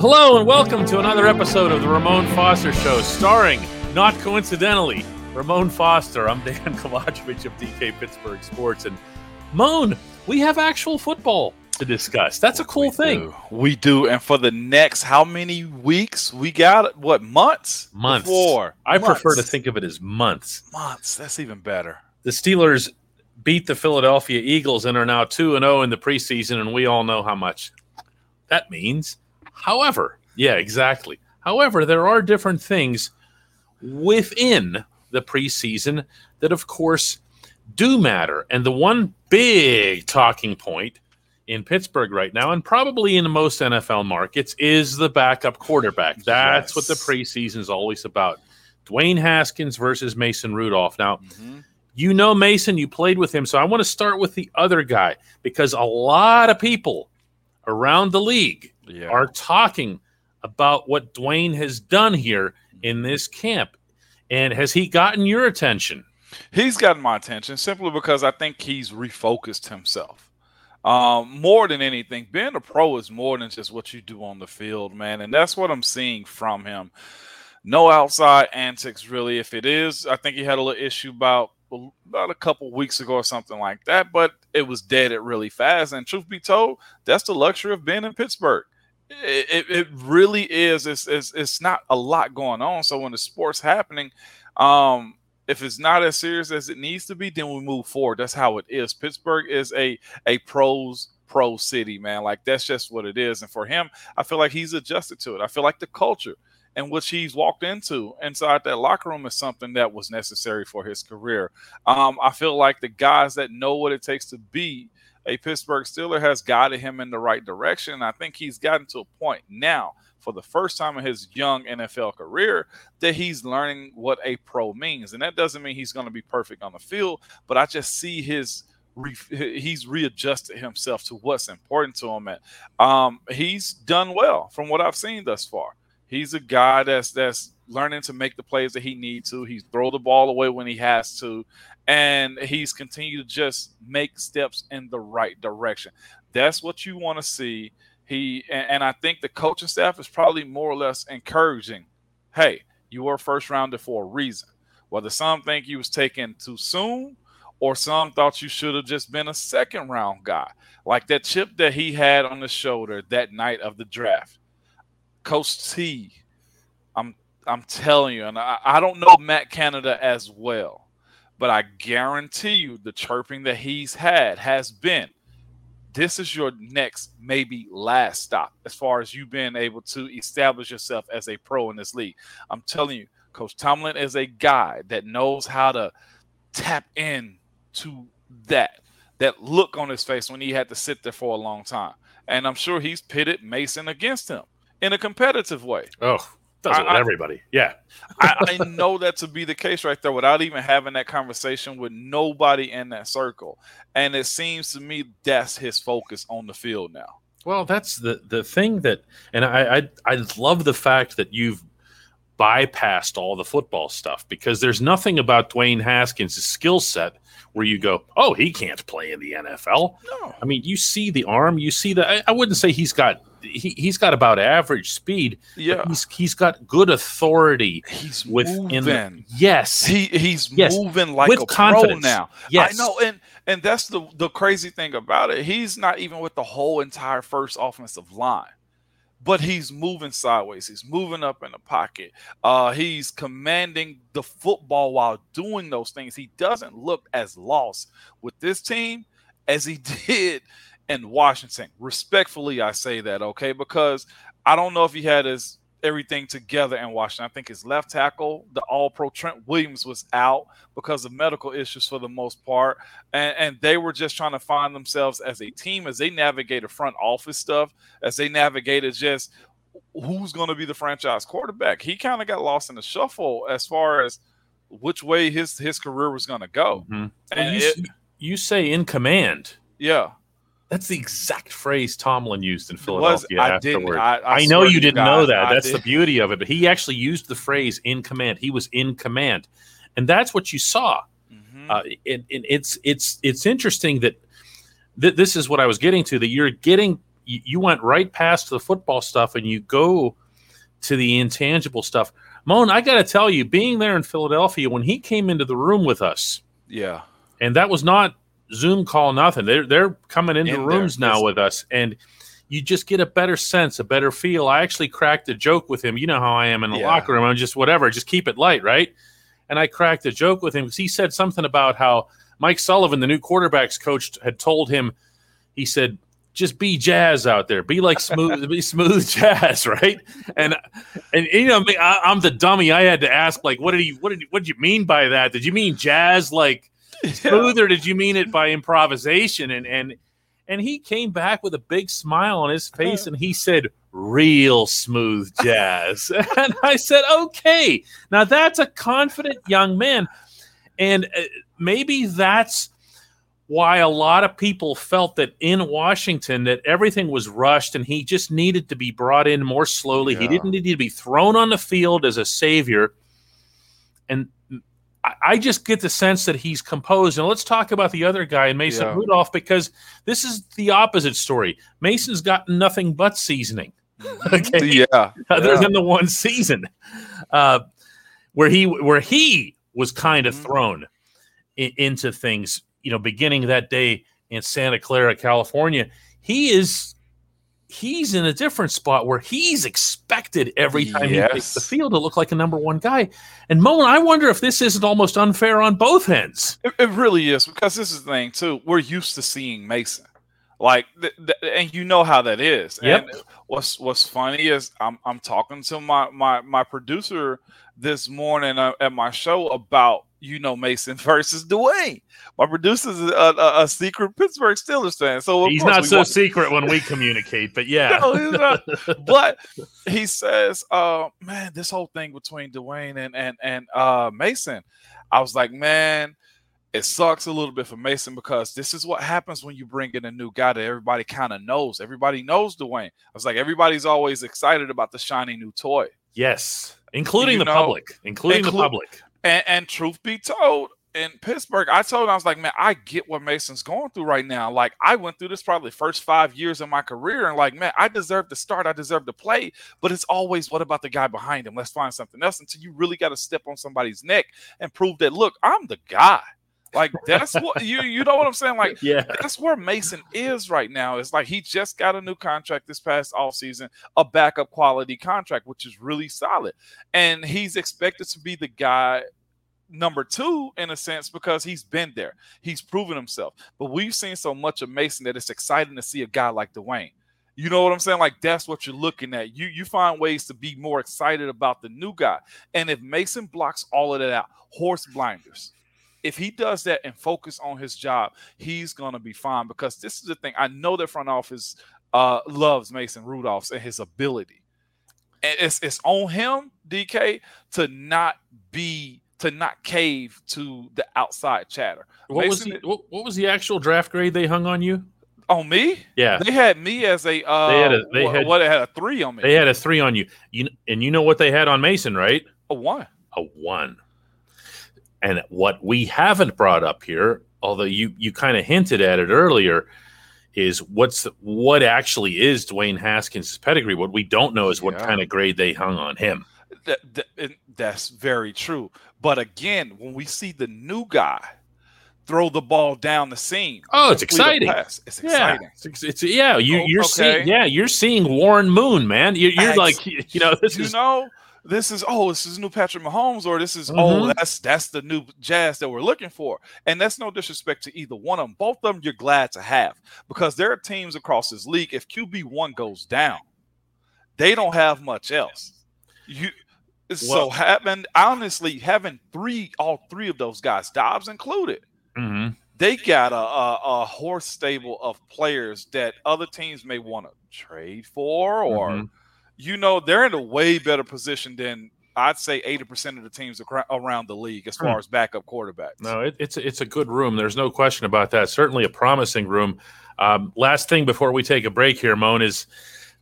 Hello and welcome to another episode of the Ramon Foster Show, starring, not coincidentally, Ramon Foster. I'm Dejan Kovacevic of DK Pittsburgh Sports, and Moan, we have actual football to discuss. That's a cool we thing. Do. We do, and for the next how many weeks we got? What months? Months. Before I months. prefer to think of it as months. months. That's even better. The Steelers beat the Philadelphia Eagles and are now two and zero in the preseason, and we all know how much that means. However, yeah, exactly. However, there are different things within the preseason that, of course, do matter. And the one big talking point in Pittsburgh right now, and probably in most NFL markets, is the backup quarterback. That's Yes. what the preseason is always about. Dwayne Haskins versus Mason Rudolph. Now, Mhm. you know Mason, you played with him. So I want to start with the other guy because a lot of people around the league Yeah. are talking about what Dwayne has done here in this camp. And has he gotten your attention? He's gotten my attention simply because I think he's refocused himself. Um, more than anything, being a pro is more than just what you do on the field, man. And that's what I'm seeing from him. No outside antics, really. If it is, I think he had a little issue about about a couple weeks ago or something like that, but it was dead it really fast. And truth be told, that's the luxury of being in Pittsburgh. It, it, really is. It's, it's it's not a lot going on. So when the sport's happening, um, if it's not as serious as it needs to be, then we move forward. That's how it is. Pittsburgh is a a pros pro city, man. Like that's just what it is. And for him, I feel like he's adjusted to it. I feel like the culture in which he's walked into inside that locker room is something that was necessary for his career. Um, I feel like the guys that know what it takes to be a Pittsburgh Steeler has guided him in the right direction. I think he's gotten to a point now for the first time in his young NFL career that he's learning what a pro means. And that doesn't mean he's going to be perfect on the field, but I just see his he's readjusted himself to what's important to him. And um, he's done well from what I've seen thus far. He's a guy that's that's learning to make the plays that he needs to. He's throw the ball away when he has to, and he's continued to just make steps in the right direction. That's what you want to see. He and, and I think the coaching staff is probably more or less encouraging. Hey, you were first rounder for a reason. Whether some think you was taken too soon, or some thought you should have just been a second round guy, like that chip that he had on the shoulder that night of the draft. Coach T, I'm telling you, and I, I don't know Matt Canada as well, but I guarantee you the chirping that he's had has been this is your next, maybe last stop as far as you being able to establish yourself as a pro in this league. I'm telling you, Coach Tomlin is a guy that knows how to tap in to that that look on his face when he had to sit there for a long time. And I'm sure he's pitted Mason against him in a competitive way. Oh, does it I- with everybody. Yeah. I, I know that to be the case right there without even having that conversation with nobody in that circle. And it seems to me that's his focus on the field now. Well, that's the the thing that, and I I, I love the fact that you've bypassed all the football stuff because there's nothing about Dwayne Haskins' skill set where you go, oh, he can't play in the NFL. No. I mean, you see the arm, you see the. I, I wouldn't say he's got he, he's got about average speed. Yeah. he's he's got good authority. He's Within the-. Yes, He he's Yes. moving like With a confidence. pro now. yes, I know, and and that's the the crazy thing about it. He's not even with the whole entire first offensive line, but he's moving sideways. He's moving up in the pocket. Uh, he's commanding the football while doing those things. He doesn't look as lost with this team as he did in Washington. Respectfully, I say that, okay, because I don't know if he had his everything together in Washington. I think his left tackle, the All Pro Trent Williams, was out because of medical issues for the most part, and, and they were just trying to find themselves as a team as they navigated front office stuff, as they navigated just who's going to be the franchise quarterback. He kind of got lost in the shuffle as far as which way his his career was going to go. Mhm. Well, And you, it- you say in command. yeah, That's the exact phrase Tomlin used in was Philadelphia I didn't. afterward. I, I I, know you didn't guys, know that. I That's the beauty of it. But he actually used the phrase in command. He was in command, and that's what you saw. Mhm. Uh, it, it, it's it's it's interesting that th- this is what I was getting to. That you're getting you, you went right past the football stuff and you go to the intangible stuff. Moan, I got to tell you, being there in Philadelphia when he came into the room with us, Yeah. and that was not Zoom call, nothing. They're they're coming into In uh, rooms there, now yes. with us, and you just get a better sense, a better feel. I actually cracked a joke with him. You know how I am in the Yeah. locker room. I'm just whatever, just keep it light, right? And I cracked a joke with him because he said something about how Mike Sullivan, the new quarterbacks coach, had told him. He said, "Just be jazz out there. Be like smooth, be smooth jazz, right?" And and you know, me, I, I'm the dummy. I had to ask, like, what did he, what did, what did you mean by that? Did you mean jazz, like? smooth or did you mean it by improvisation? And and and he came back with a big smile on his face and he said real smooth jazz. And i said okay now that's a confident young man. And uh, maybe that's why a lot of people felt that in washington that everything was rushed and he just needed to be brought in more slowly. He didn't need to be thrown on the field as a savior. And I- I just get the sense that he's composed. And let's talk about the other guy, Mason Yeah. Rudolph, because this is the opposite story. Mason's got nothing but seasoning, okay, Yeah. other yeah. than the one season uh, where he where he was kind of Mhm. thrown i- into things. You know, beginning that day in Santa Clara, California, he is. He's in a different spot where he's expected every time he takes the field to look like a number one guy. And Moen, I wonder if this isn't almost unfair on both ends. It, it really is because this is the thing too. We're used to seeing Mason, like, th- th- and you know how that is. Yep. And what's What's funny is I'm I'm talking to my my my producer this morning uh, at my show about you know Mason versus Dwayne. My producer's a, a, a secret Pittsburgh Steelers fan, so He's not so secret when we communicate, but yeah. No, but he says, uh, man, this whole thing between Dwayne and and and uh Mason, I was like, man, it sucks a little bit for Mason because this is what happens when you bring in a new guy that everybody kind of knows. Everybody knows Dwayne. I was like, everybody's always excited about the shiny new toy. Yes, including You the know, public, including the public. And, and truth be told, in Pittsburgh, I told him, I was like, man, I get what Mason's going through right now. Like, I went through this probably first five years of my career, and like, man, I deserve to start, I deserve to play. But it's always, what about the guy behind him? Let's find something else until you really got to step on somebody's neck and prove that, look, I'm the guy. Like, that's what you you know what I'm saying? Like, Yeah, that's where Mason is right now. It's like he just got a new contract this past offseason, a backup quality contract, which is really solid. And he's expected to be the guy number two in a sense because he's been there. He's proven himself. But we've seen so much of Mason that it's exciting to see a guy like Dwayne. You know what I'm saying? Like that's what you're looking at. You you find ways to be more excited about the new guy. And if Mason blocks all of that out, horse blinders. If he does that and focus on his job, he's gonna be fine. Because this is the thing. I know that front office uh, loves Mason Rudolph's and his ability. And it's it's on him, DK, to not be to not cave to the outside chatter. what was Mason- the, what, what was the actual draft grade they hung on you? On me, Yeah, they had me as a uh, They had a- they what, had- what, had a three on me, they had a three on you. You and you know what they had on Mason, right? a one. A one. And what we haven't brought up here, although you you kind of hinted at it earlier, is what's what actually is Dwayne Haskins' pedigree. What we don't know is what Yeah. kind of grade they hung on him. That, that- that's very true. But again, when we see the new guy throw the ball down the seam, Oh, it's exciting. pass, It's Yeah, exciting. it's, it's yeah. You Oh, you're okay. seeing yeah you're seeing Warren Moon, man. You're, you're Ex- like you know this you is know, this is oh, this is new Patrick Mahomes, or this is Mhm. oh, that's that's the new Jazz that we're looking for. And that's no disrespect to either one of them. Both of them you're glad to have because there are teams across this league. If QB one goes down, they don't have much else. You so having honestly having three, all three of those guys, Dobbs included, Mhm. they got a, a, a horse stable of players that other teams may want to trade for, or Mhm. You know, they're in a way better position than I'd say 80% of the teams around the league as far Hmm. as backup quarterbacks. No, it, it's it's a good room. There's no question about that. Certainly a promising room. Um, last thing before we take a break here, Moan is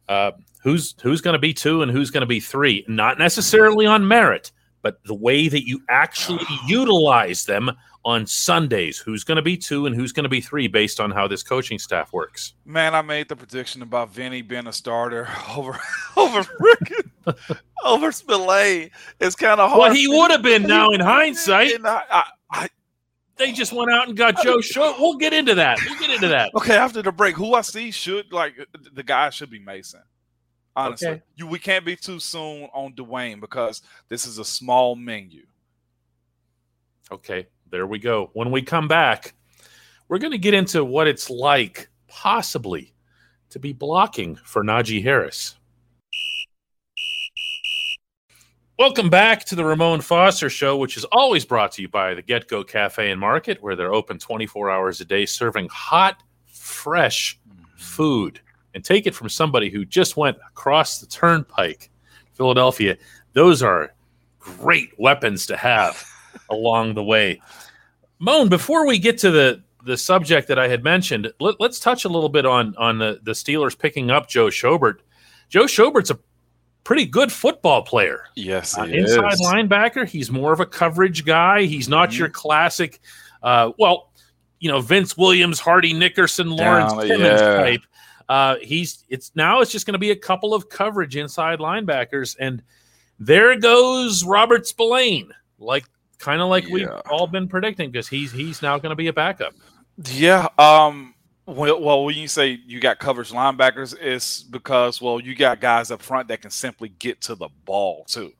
uh, who's who's going to be two and who's going to be three. Not necessarily on merit, but the way that you actually utilize them on Sundays. Who's going to be two and who's going to be three based on how this coaching staff works? Man, I made the prediction about Vinny being a starter over over over Spillane. It's kind of hard. Well, he would have been now in hindsight. I, I, I, they just went out and got Joe Show. We'll get into that. We'll get into that. okay, after the break, who I see should like the guy should be Mason. Honestly, Okay. you we can't be too soon on Dwayne because this is a small menu. Okay, there we go. When we come back, we're going to get into what it's like, possibly, to be blocking for Najee Harris. Welcome back to the Ramon Foster Show, which is always brought to you by the Get Go Cafe and Market, where they're open 24 hours a day serving hot, fresh mm-hmm. food. And take it from somebody who just went across the turnpike, Philadelphia. Those are great weapons to have along the way. Moan, before we get to the the subject that I had mentioned, let, us touch a little bit on on the, the Steelers picking up Joe Schobert. Joe Schobert's a pretty good football player. Yes, Uh, inside linebacker, he's more of a coverage guy. He's not Mhm. your classic, uh, well, you know, Vince Williams, Hardy Nickerson, Lawrence Down, Timmons yeah. type. Uh, he's it's now it's just going to be a couple of coverage inside linebackers, and there goes Robert Spillane, like kind of like we've all been predicting, because he's he's now going to be a backup. Yeah. Um. Well, well, when you say you got coverage linebackers, it's because well, you got guys up front that can simply get to the ball too.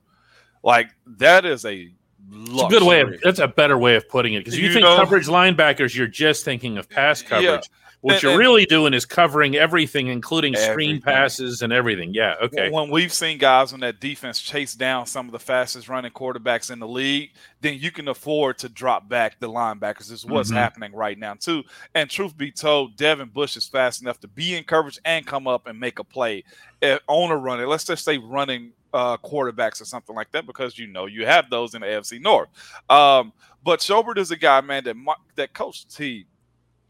Like that is a, It's a good way of that's a better way of putting it because you, You think know- coverage linebackers, you're just thinking of pass Yeah. coverage. What And- you're and- really doing is covering everything, including screen passes and everything. Yeah, okay. When we've seen guys on that defense chase down some of the fastest running quarterbacks in the league, then you can afford to drop back the linebackers. Is what's Mhm. happening right now too. And truth be told, Devin Bush is fast enough to be in coverage and come up and make a play eh, on a running. Let's just say running uh, quarterbacks or something like that, because you know you have those in the AFC North. Um, but Schobert is a guy, man, that that Coach T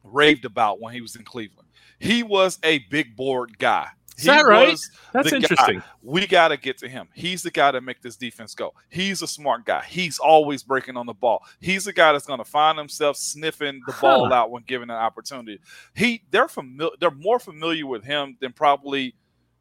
raved about when he was in Cleveland. He was a big board guy. Is that right? That's the guy- interesting. we got to get to him. He's the guy that make this defense go. He's a smart guy. He's always breaking on the ball. He's the guy that's going to find himself sniffing the ball out when given an opportunity. He they're familiar. They're more familiar with him than probably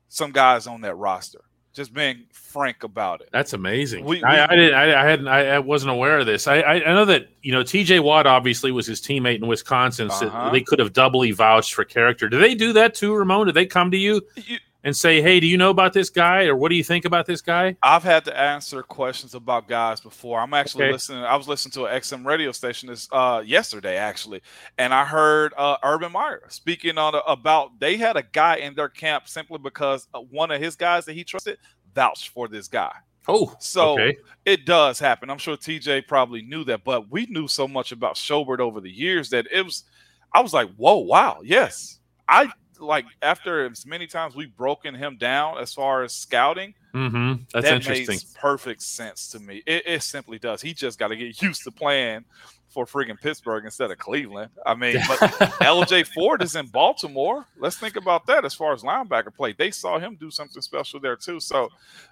some guys on that roster. Just being frank about it. That's amazing. We- I, we- I didn't. I, I hadn't. I, I wasn't aware of this. I, I, know that you know T.J. Watt obviously was his teammate in Wisconsin. So Uh-huh. they could have doubly vouched for character. Do they do that too, Ramon? Do they come to you You- and say, "Hey, do you know about this guy, or what do you think about this guy?" I've had to answer questions about guys before. I'm actually Okay. listening. I was listening to an XM radio station this uh, yesterday, actually, and I heard uh, Urban Meyer speaking on a, about they had a guy in their camp simply because uh, one of his guys that he trusted vouched for this guy. Oh, So okay. it does happen. I'm sure TJ probably knew that, but we knew so much about Schobert over the years that it was. I was like, whoa, wow, yes. I like after as many times we've broken him down as far as scouting Mm-hmm. That's that interesting. makes perfect sense to me. It, it simply does. He just got to get used to playing for friggin' Pittsburgh instead of Cleveland. I mean, but LJ Fort is in Baltimore. Let's think about that as far as linebacker play. They saw him do something special there too. So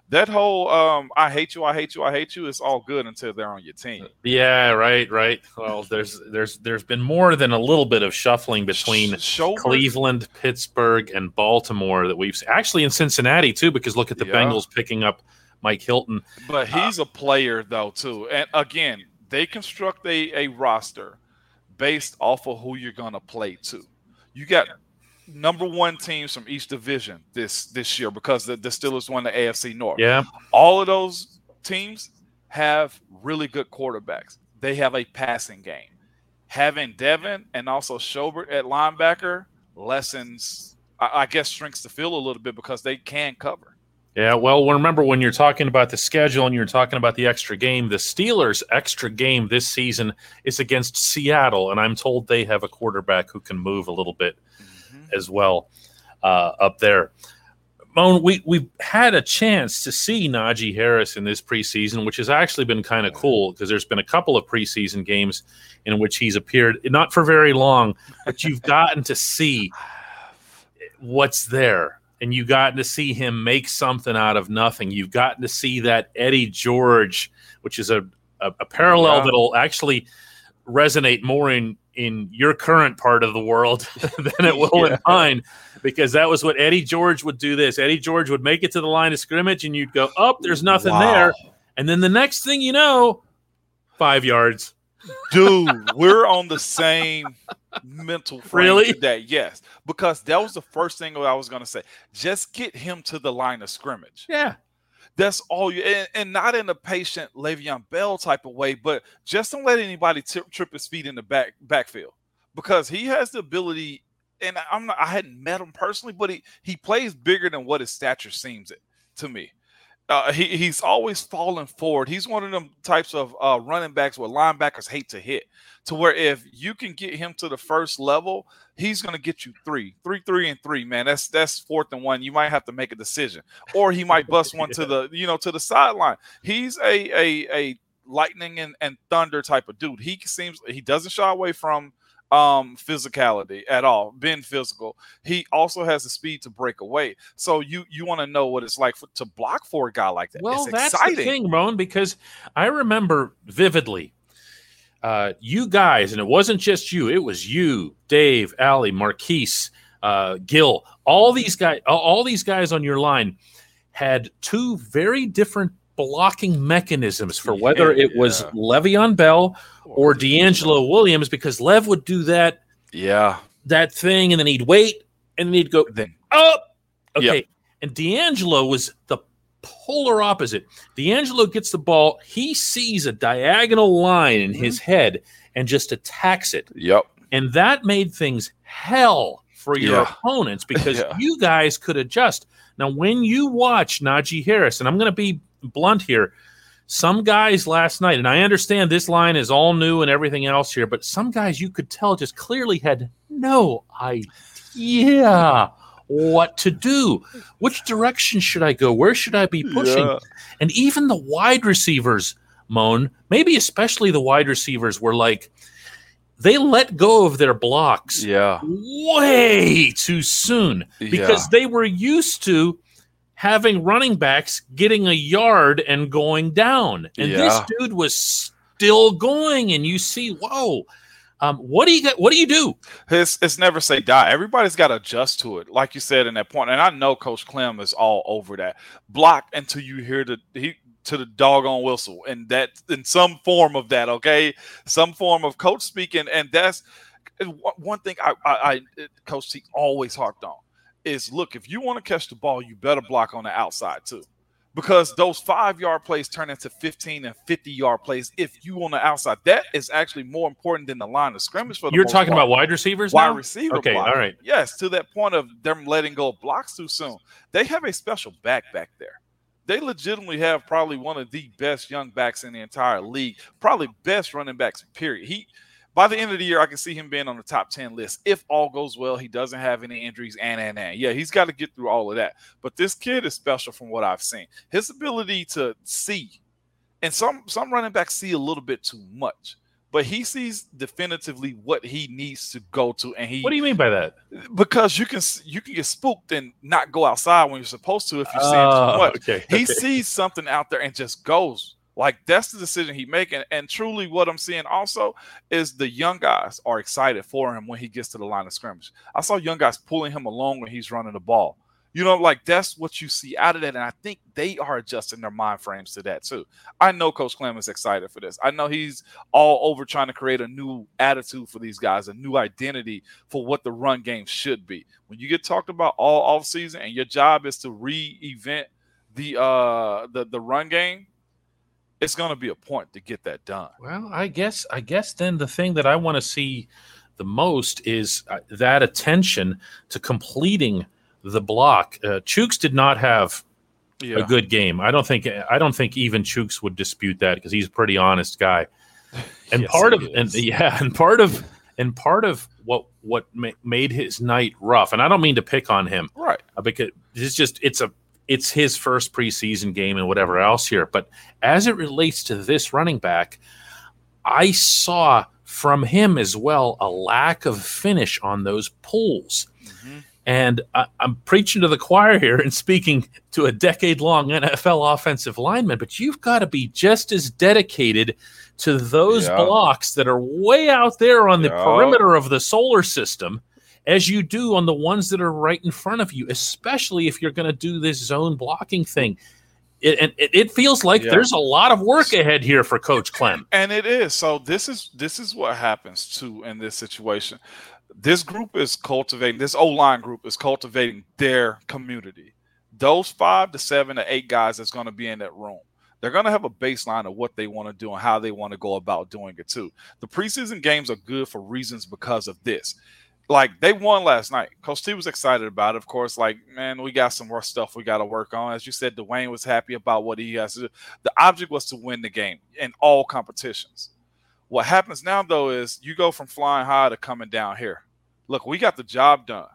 that whole um, I hate you, I hate you, I hate you is all good until they're on your team. Yeah, right, right. Well, there's there's there's been more than a little bit of shuffling between Schobert- Cleveland, Pittsburgh, and Baltimore that we've actually in Cincinnati too. Because look at the Yeah. Bengals picking up Mike Hilton. But he's a player though too. And again, they construct a, a roster based off of who you're gonna play to. You got number one teams from each division this this year because the, the Steelers won the AFC North. Yeah, All of those teams have really good quarterbacks. They have a passing game. Having Devin and also Schobert at linebacker lessens, I, I guess, shrinks the field a little bit because they can cover. Yeah. Well, remember when you're talking about the schedule and you're talking about the extra game, the Steelers' extra game this season is against Seattle, and I'm told they have a quarterback who can move a little bit as well uh, up there. Moan, we we've had a chance to see Najee Harris in this preseason, which has actually been kind of cool because there's been a couple of preseason games in which he's appeared, not for very long, but you've gotten to see what's there. And you've gotten to see him make something out of nothing. You've gotten to see that Eddie George which is a a, a parallel Yeah. that'll actually resonate more in in your current part of the world than it will in mine because that was what Eddie George would do this. Eddie George would make it to the line of scrimmage and you'd go, "Up, there's nothing Wow. there." And then the next thing you know, 5 yards. dude we're on the same mental frame Really? today yes. Because that was the first thing i was going to say. Just get him to the line of scrimmage. Yeah. that's all you and, and not in a patient Le'Veon Bell type of way but just don't let anybody tip, trip his feet in the back backfield. Because he has the ability and i'm not i hadn't met him personally but he he plays bigger than what his stature seems it to me uh, he, he's always falling forward. He's one of them types of uh, running backs where linebackers hate to hit. To where if you can get him to the first level, he's going to get you three, three, three, and three. Man, that's that's fourth and one. You might have to make a decision, or he might bust one to the you know to the sideline. He's a a a lightning and, and thunder type of dude. He seems he doesn't shy away from um physicality at all being physical. He also has the speed to break away. So you you want to know what it's like for, to block for a guy like that. Well, it's that's exciting. the thing, Roan, because I remember vividly uh, you guys, and it wasn't just you, it was you, Dave, Ali, Maurkice, uh, Gil, all these guys, all these guys on your line had two very different blocking mechanisms for whether Yeah, it was yeah. Le'Veon Bell or DeAngelo Williams, because Lev would do that yeah that thing, and then he'd wait, and then he'd go then up. Yep. Okay. And DeAngelo was the polar opposite. DeAngelo gets the ball, he sees a diagonal line in mm-hmm. his head and just attacks it. yep And that made things hell for your Yeah. opponents because Yeah. you guys could adjust. Now, when you watch Najee Harris, and I'm going to be blunt here, some guys last night, and I understand this line is all new and everything else here, but some guys you could tell just clearly had no idea what to do. Which direction should I go? Where should I be pushing? Yeah. And even the wide receivers, Moan, maybe especially the wide receivers, were like, they let go of their blocks yeah way too soon because they were used to having running backs getting a yard and going down. And this dude was still going, and you see, whoa. Um, what do you get? What do you do? It's, it's never say die. Everybody's got to adjust to it, like you said in that point. And I know Coach Klemm is all over that. Block until you hear the he to the doggone whistle, and that in some form of that, okay, some form of coach speaking, and that's one- one thing I, I, I Coach T always harped on is look if you want to catch the ball, you better block on the outside too. Because those five yard plays turn into 15 and 50 yard plays if you on the outside. That is actually more important than the line of scrimmage for the You're talking part about wide receivers wide now? receiver Okay, block. all right. Yes, to that point of them letting go of blocks too soon. They have a special back back there. They legitimately have probably one of the best young backs in the entire league, probably best running backs, period. He by the end of the year, I can see him being on the top 10 list. If all goes well, he doesn't have any injuries, and and and. Yeah, he's got to get through all of that. But this kid is special from what I've seen. His ability to see, and some some running backs see a little bit too much but he sees definitively what he needs to go to, and he What do you mean by that? because you can you can get spooked and not go outside when you're supposed to if you're seeing Oh, too much. okay, He okay. sees something out there and just goes. Like that's the decision he making. And truly, what I'm seeing also is the young guys are excited for him when he gets to the line of scrimmage. I saw young guys pulling him along when he's running the ball. You know, like that's what you see out of that. And I think they are adjusting their mind frames to that too. I know Coach Klemm is excited for this. I know he's all over trying to create a new attitude for these guys, a new identity for what the run game should be. When you get talked about all offseason and your job is to re-event the uh the, the run game, it's gonna be a point to get that done. Well, I guess I guess then the thing that I want to see the most is uh, that attention to completing the block. Uh, Chuks did not have Yeah. a good game. I don't think I don't think even Chuks would dispute that because he's a pretty honest guy. And Yes, part of he and yeah, and part of and part of what what ma- made his night rough. And I don't mean to pick on him Right. uh, because it's just it's a it's his first preseason game and whatever else here. But as it relates to this running back, I saw from him as well a lack of finish on those pulls. Mhm. And I, am preaching to the choir here and speaking to a decade long NFL offensive lineman, but you've got to be just as dedicated to those yeah. blocks that are way out there on the perimeter of the solar system as you do on the ones that are right in front of you, especially if you're going to do this zone blocking thing. It, and it, it feels like yeah. there's a lot of work ahead here for Coach Klemm. And it is. So this is this is what happens too in this situation. This group is cultivating. This O line group is cultivating their community. Those five to seven to eight guys that's going to be in that room they're going to have a baseline of what they want to do and how they want to go about doing it too. The preseason games are good for reasons because of this like they won last night. Coach T was excited about it. Of course, like, man, we got some more stuff we got to work on. As you said, Dwayne was happy about what he has to do. The object was to win the game in all competitions. What happens now, though, is you go from flying high to coming down here. Look, we got the job done,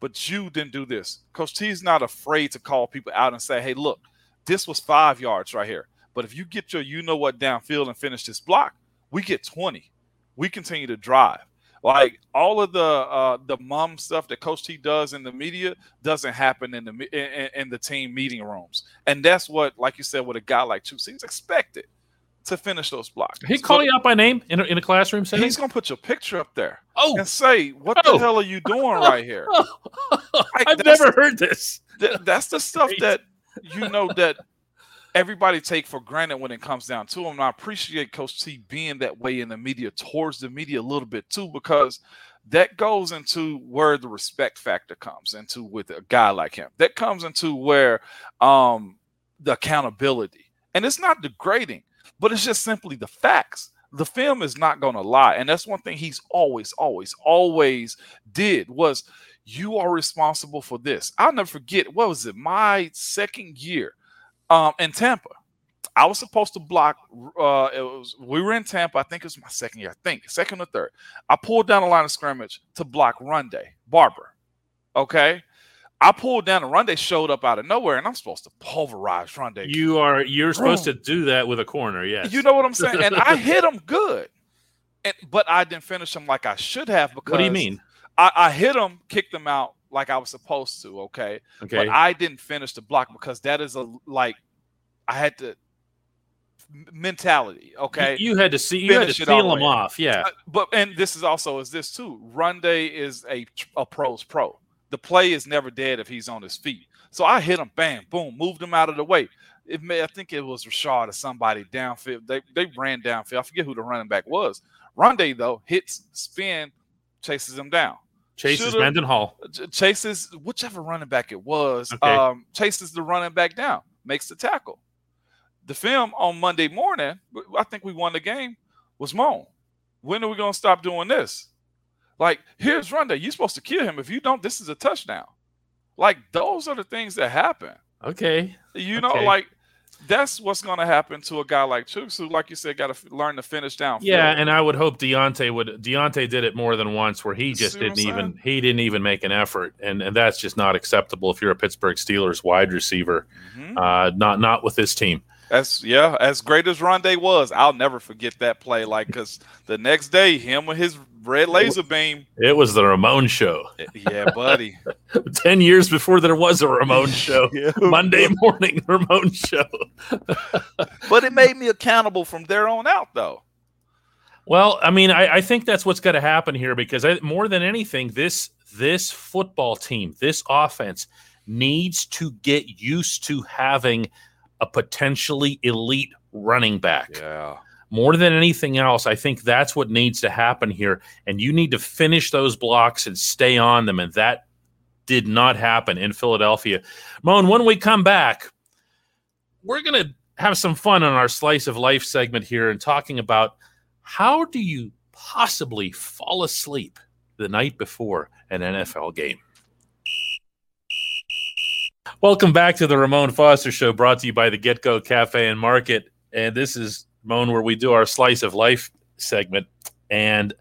but you didn't do this. Coach T is not afraid to call people out and say, hey, look, this was five yards right here. But if you get your you know what downfield and finish this block, we get 20. We continue to drive like all of the uh, the mom stuff that Coach T does in the media doesn't happen in the in, in the team meeting rooms, and that's what, like you said, with a guy like Chuks, he's expected to finish those blocks. He call you out by name in a, in a classroom setting. He's gonna put your picture up there. Oh, and say, "What oh. the hell are you doing right here?" like, I've never heard this. Th- that's the stuff that you know that everybody take for granted when it comes down to him. And I appreciate Coach T being that way in the media towards the media a little bit too, because that goes into where the respect factor comes into with a guy like him. That comes into where um the accountability. And it's not degrading, but it's just simply the facts. The film is not going to lie. And that's one thing he's always, always, always did was you are responsible for this. I'll never forget, what was it, my second year um, in Tampa. I was supposed to block. Uh, it was we were in Tampa. I think it was my second year. I think second or third. I pulled down the line of scrimmage to block Rondé Barber. Okay, I pulled down and Rondé showed up out of nowhere, and I'm supposed to pulverize Rondé. You are you're supposed to do that with a corner. Yes, you know what I'm saying. And I hit him good, and but I didn't finish him like I should have. Because what do you mean? I, I hit him, kicked him out, like I was supposed to. Okay. Okay. But I didn't finish the block because that is a like I had to mentality. Okay. You, you had to see you Finish had to feel them off. Yeah. Uh, but and this is also is this too. Rondé is a a pro's pro. The play is never dead if he's on his feet. So I hit him, bam, boom, moved him out of the way. It may I think it was Rashard or somebody downfield. They they ran downfield. I forget who the running back was. Rondé though hits spin, chases him down. Chases Mendenhall. Chases whichever running back it was. Okay. Um, chases the running back down, makes the tackle. The film on Monday morning, I think we won the game, was Moan. When are we gonna stop doing this? Like, here's Rondé. You're supposed to kill him. If you don't, this is a touchdown. Like, those are the things that happen. Okay. You know, okay. like that's what's going to happen to a guy like Chuks, who, like you said, got to f- learn to finish down. Yeah, and I would hope Diontae would. Diontae did it more than once, where he just didn't even he didn't even make an effort, and and that's just not acceptable if you're a Pittsburgh Steelers wide receiver. Mm-hmm. Uh, not not with this team. As yeah, as great as Rondé was, I'll never forget that play. Like, cause the next day, him with his red laser beam. It was the Ramon show. Yeah, buddy. Ten years before there was a Ramon show. yeah, Monday morning Ramon show. but it made me accountable from there on out, though. Well, I mean, I, I think that's what's going to happen here because I, more than anything, this this football team, this offense, needs to get used to having a potentially elite running back. Yeah. More than anything else, I think that's what needs to happen here. And you need to finish those blocks and stay on them. And that did not happen in Philadelphia. Moan, when we come back, we're going to have some fun on our slice of life segment here and talking about how do you possibly fall asleep the night before an NFL game? Welcome back to the Ramon Foster Show, brought to you by the Get Go Cafe and Market. And this is Moan, where we do our slice of life segment. And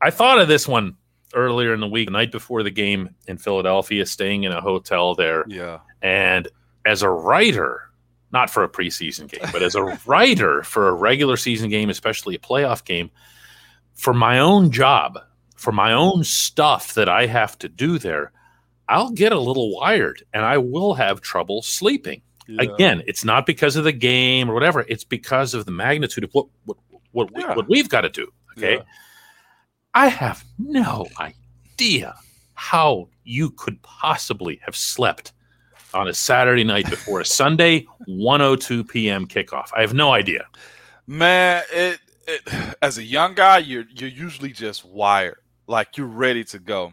I thought of this one earlier in the week, the night before the game in Philadelphia, staying in a hotel there. Yeah. And as a writer, not for a preseason game, but as a writer for a regular season game, especially a playoff game, for my own job, for my own stuff that I have to do there, I'll get a little wired and I will have trouble sleeping. Yeah. Again, it's not because of the game or whatever. It's because of the magnitude of what what what, we, what we've got to do. Okay. Yeah. I have no idea how you could possibly have slept on a Saturday night before a Sunday 102 p.m. kickoff. I have no idea. Man, it, it as a young guy, you're you're usually just wired, like you're ready to go.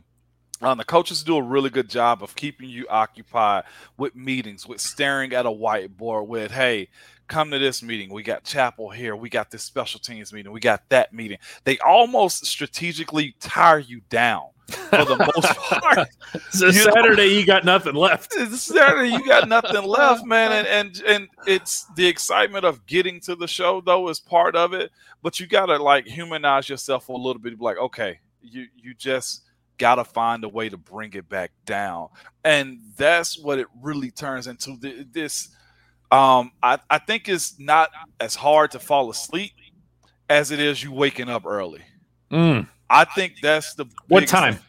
Um, the coaches do a really good job of keeping you occupied with meetings, with staring at a whiteboard, with hey, come to this meeting. We got chapel here. We got this special teams meeting. We got that meeting. They almost strategically tire you down for the most part. So You know- Saturday, you got nothing left. Saturday, you got nothing left, man, and, and and it's the excitement of getting to the show though is part of it. But you gotta like humanize yourself a little bit. Like, okay, you you just gotta find a way to bring it back down, and that's what it really turns into. This, um, I I think it's not as hard to fall asleep as it is you waking up early. Mm. I think that's the What time?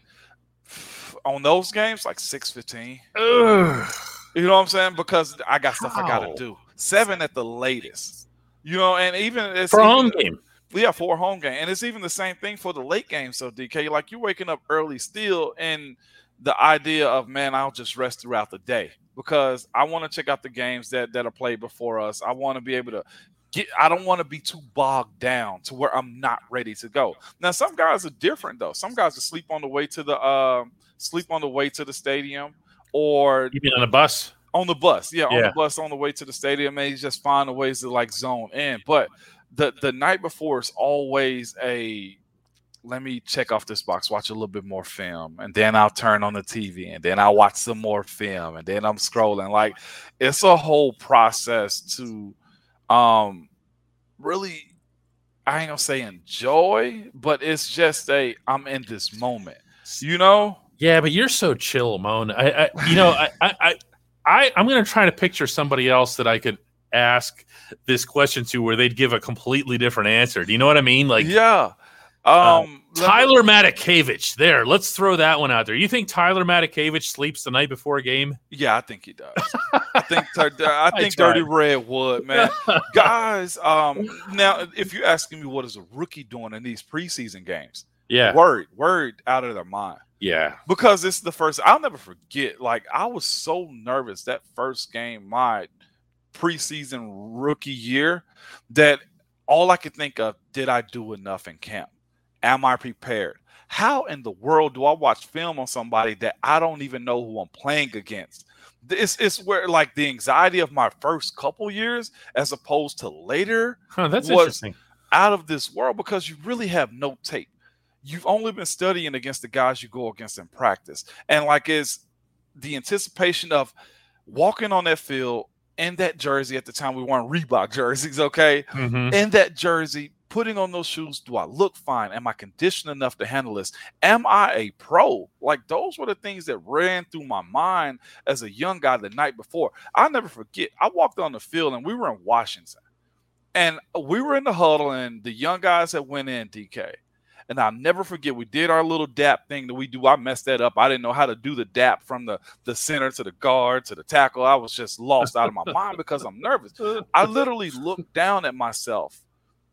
on those games like six fifteen. Ugh. You know what I'm saying? Because I got stuff I gotta do. Seven at the latest. You know, and even it's For even- home game. Yeah, for a home game, and it's even the same thing for the late game. So DK, like you're waking up early still, and the idea of man, I'll just rest throughout the day because I want to check out the games that that are played before us. I want to be able to get. I don't want to be too bogged down to where I'm not ready to go. Now, some guys are different though. Some guys will sleep on the way to the um, sleep on the way to the stadium, or You mean on a bus? on the bus yeah, on Yeah. the bus on the way to the stadium and just find ways to like zone in but the the night before is always a let me check off this box watch a little bit more film and then i'll turn on the tv and then i'll watch some more film and then i'm scrolling like it's a whole process to um really i ain't gonna say enjoy but it's just a i'm in this moment you know Yeah, but you're so chill, Moan. I, I you know, I, I, I, I, I'm going to try to picture somebody else that I could ask this question to, where they'd give a completely different answer. Do you know what I mean? Like yeah uh, um me- Tyler Matakevich. There, let's throw that one out there. You think Tyler Matakevich sleeps the night before a game? Yeah, I think he does. I think I I think tried. Dirty Red would, man. Guys, um, now if you're asking me what is a rookie doing in these preseason games, Yeah, worried, worried out of their mind yeah. because it's the first. I'll never forget. Like I was so nervous that first game, my preseason rookie year, that all I could think of: Did I do enough in camp? Am I prepared? How in the world do I watch film on somebody that I don't even know who I'm playing against? It's, it's where like the anxiety of my first couple years as opposed to later Huh, that's interesting. out of this world because you really have no tape. You've only been studying against the guys you go against in practice. And like it's the anticipation of walking on that field in that jersey at the time we weren't Reebok jerseys, okay? Mhm. In that jersey, putting on those shoes, do I look fine? Am I conditioned enough to handle this? Am I a pro? Like those were the things that ran through my mind as a young guy the night before. I'll never forget. I walked on the field and we were in Washington. And we were in the huddle, and the young guys that went in, DK. And I'll never forget, we did our little dap thing that we do. I messed that up. I didn't know how to do the dap from the, the center to the guard to the tackle. I was just lost out of my mind because I'm nervous. I literally looked down at myself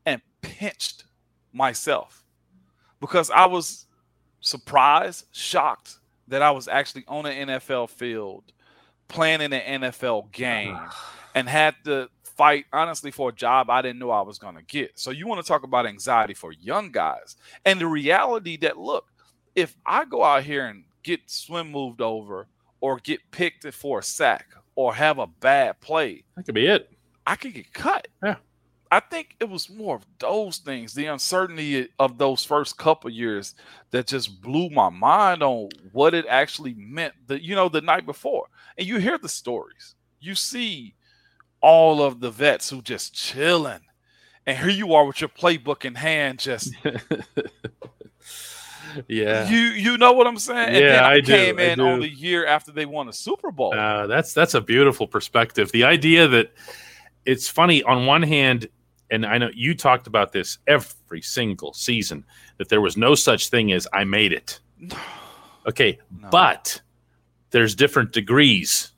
and pinched myself because I was surprised, shocked that I was actually on an NFL field playing in an NFL game and had to fight honestly for a job I didn't know I was going to get. So you want to talk about anxiety for young guys and the reality that look, if I go out here and get swim moved over or get picked for a sack or have a bad play, That could be it. I could get cut. Yeah. I think it was more of those things, the uncertainty of those first couple years that just blew my mind on what it actually meant That you know the night before. And you hear the stories. You see all of the vets who just chilling. And here you are with your playbook in hand, just yeah. you you know what I'm saying? And Yeah, I do, came I in on do. the year after they won a Super Bowl. Uh, that's that's a beautiful perspective. The idea that it's funny on one hand, and I know you talked about this every single season that there was no such thing as I made it. Okay, No. but there's different degrees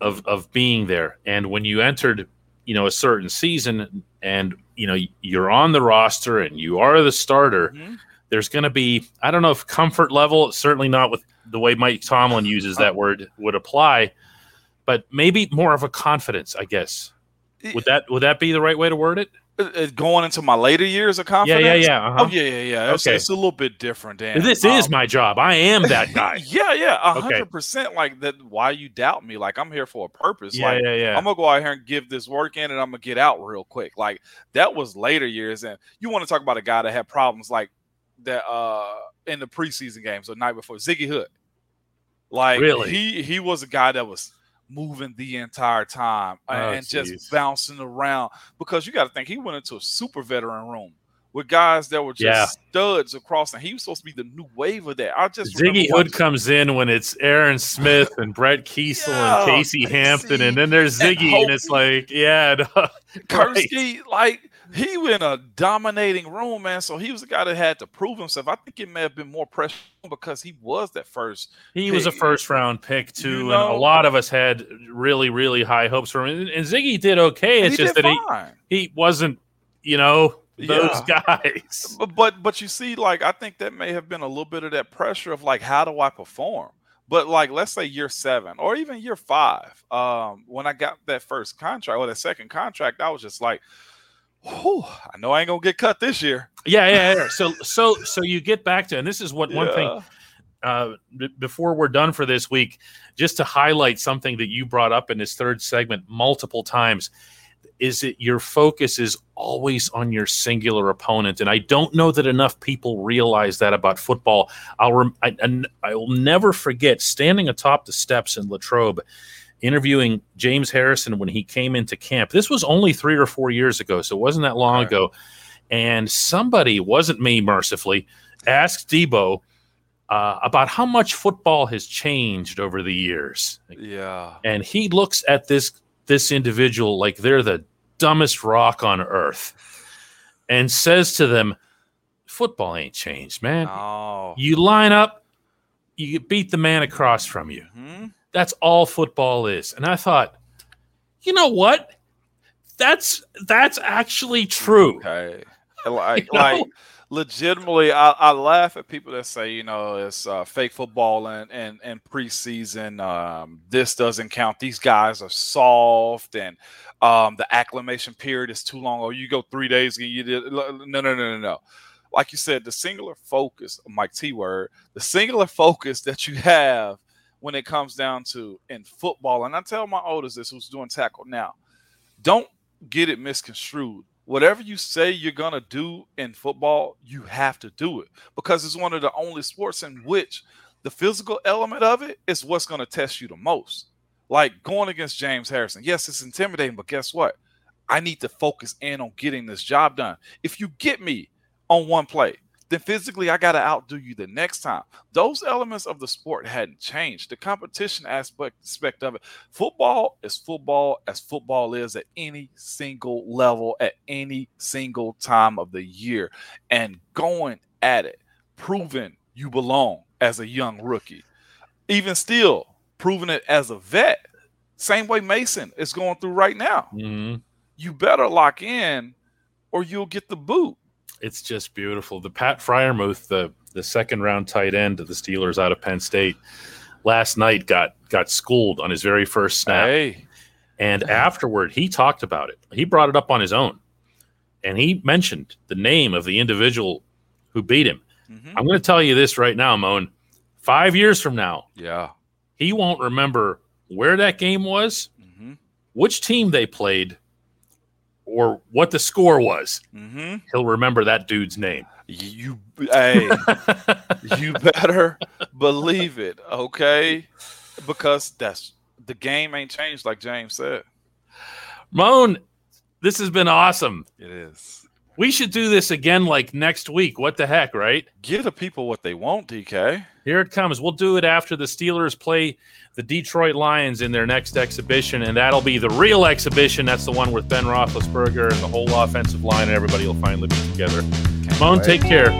Of of being there. And when you entered, you know, a certain season and you know you're on the roster and you are the starter, Mhm. there's going to be I don't know if comfort level, certainly not with the way Mike Tomlin uses that word would apply, but maybe more of a confidence, I guess. Would that would that be the right way to word it? Uh, going into my later years of confidence. yeah, yeah. uh-huh. Oh yeah, yeah, yeah. It's, Okay. it's a little bit different. Dan. This is Um, my job. I am that guy. yeah, yeah, Okay. hundred percent. Like that. Why you doubt me? Like I'm here for a purpose. yeah, like yeah, yeah. I'm gonna go out here and give this work in, and I'm gonna get out real quick. Like that was later years, and you want to talk about a guy that had problems like that uh in the preseason games the night before Ziggy Hood. Like Really? he he was a guy that was moving the entire time and, Oh, and jeez. just bouncing around because you got to think he went into a super veteran room with guys that were just Yeah. studs across, and he was supposed to be the new wave of that. I just Ziggy Hood comes in when it's Aaron Smith and Brett Keisel Yeah, and Casey Hampton, and then there's Ziggy, and it's like, yeah, no, right. Like he was in a dominating room, man. So he was the guy that had to prove himself. I think it may have been more pressure because he was that first. he was a first round pick too, You and a lot of us had really, really high hopes for him. And, Ziggy did okay. It's he just that he, fine. he wasn't, you know, those Yeah. guys. But, but but you see, like I think that may have been a little bit of that pressure of like, how do I perform? But like, let's say year seven or even year five, um, when I got that first contract or that second contract, I was just like, Whew, I know I ain't gonna get cut this year. Yeah, yeah, yeah. So, so, so you get back to, and this is what one thing uh, b- before we're done for this week, just to highlight something that you brought up in this third segment multiple times, is that your focus is always on your singular opponent, and I don't know that enough people realize that about football. I'll rem- I, and I will never forget standing atop the steps in Latrobe. Interviewing James Harrison when he came into camp. This was only three or four years ago, so it wasn't that long Right. ago. And somebody, wasn't me mercifully, asked Deebo, uh, about how much football has changed over the years. Yeah. And he looks at this this individual like they're the dumbest rock on earth and says to them, Football ain't changed, man. Oh. You line up, you beat the man across from you. Mhm. That's all football is. And I thought, you know what? That's that's actually true. Okay. Like, You know? like legitimately, I, I laugh at people that say, you know, it's uh, fake football and, and, and preseason. Um, this doesn't count. These guys are soft and um, the acclimation period is too long. Or you go three days and you did. No, no, no, no, no. Like you said, the singular focus, Mike T word, the singular focus that you have when it comes down to in football. And I tell my oldest this who's doing tackle now, don't get it misconstrued. Whatever you say you're going to do in football, you have to do it because it's one of the only sports in which the physical element of it is what's going to test you the most. Like going against James Harrison. Yes, it's intimidating, but guess what? I need to focus in on getting this job done. If you get me on one play, then physically I got to outdo you the next time. Those elements of the sport hadn't changed. The competition aspect, aspect of it. Football is football as football is at any single level at any single time of the year. And going at it, proving you belong as a young rookie. Even still, proving it as a vet. Same way Mason is going through right now. Mhm. You better lock in or you'll get the boot. It's just beautiful. The Pat Freiermuth, the the second round tight end of the Steelers out of Penn State, last night got got schooled on his very first snap. Hey. And afterward, he talked about it. He brought it up on his own. And he mentioned the name of the individual who beat him. Mhm. I'm going to tell you this right now, Moan. Five years from now, Yeah. he won't remember where that game was, hmm which team they played, or what the score was. hmm He'll remember that dude's name. You, hey, you better believe it, okay? Because that's the game ain't changed, like James said. Moan, this has been awesome. It is. We should do this again like next week. What the heck, right? Give the people what they want, DK. Here it comes. We'll do it after the Steelers play the Detroit Lions in their next exhibition, and that'll be the real exhibition. That's the one with Ben Roethlisberger and the whole offensive line, and everybody will finally be together. Moan, take care.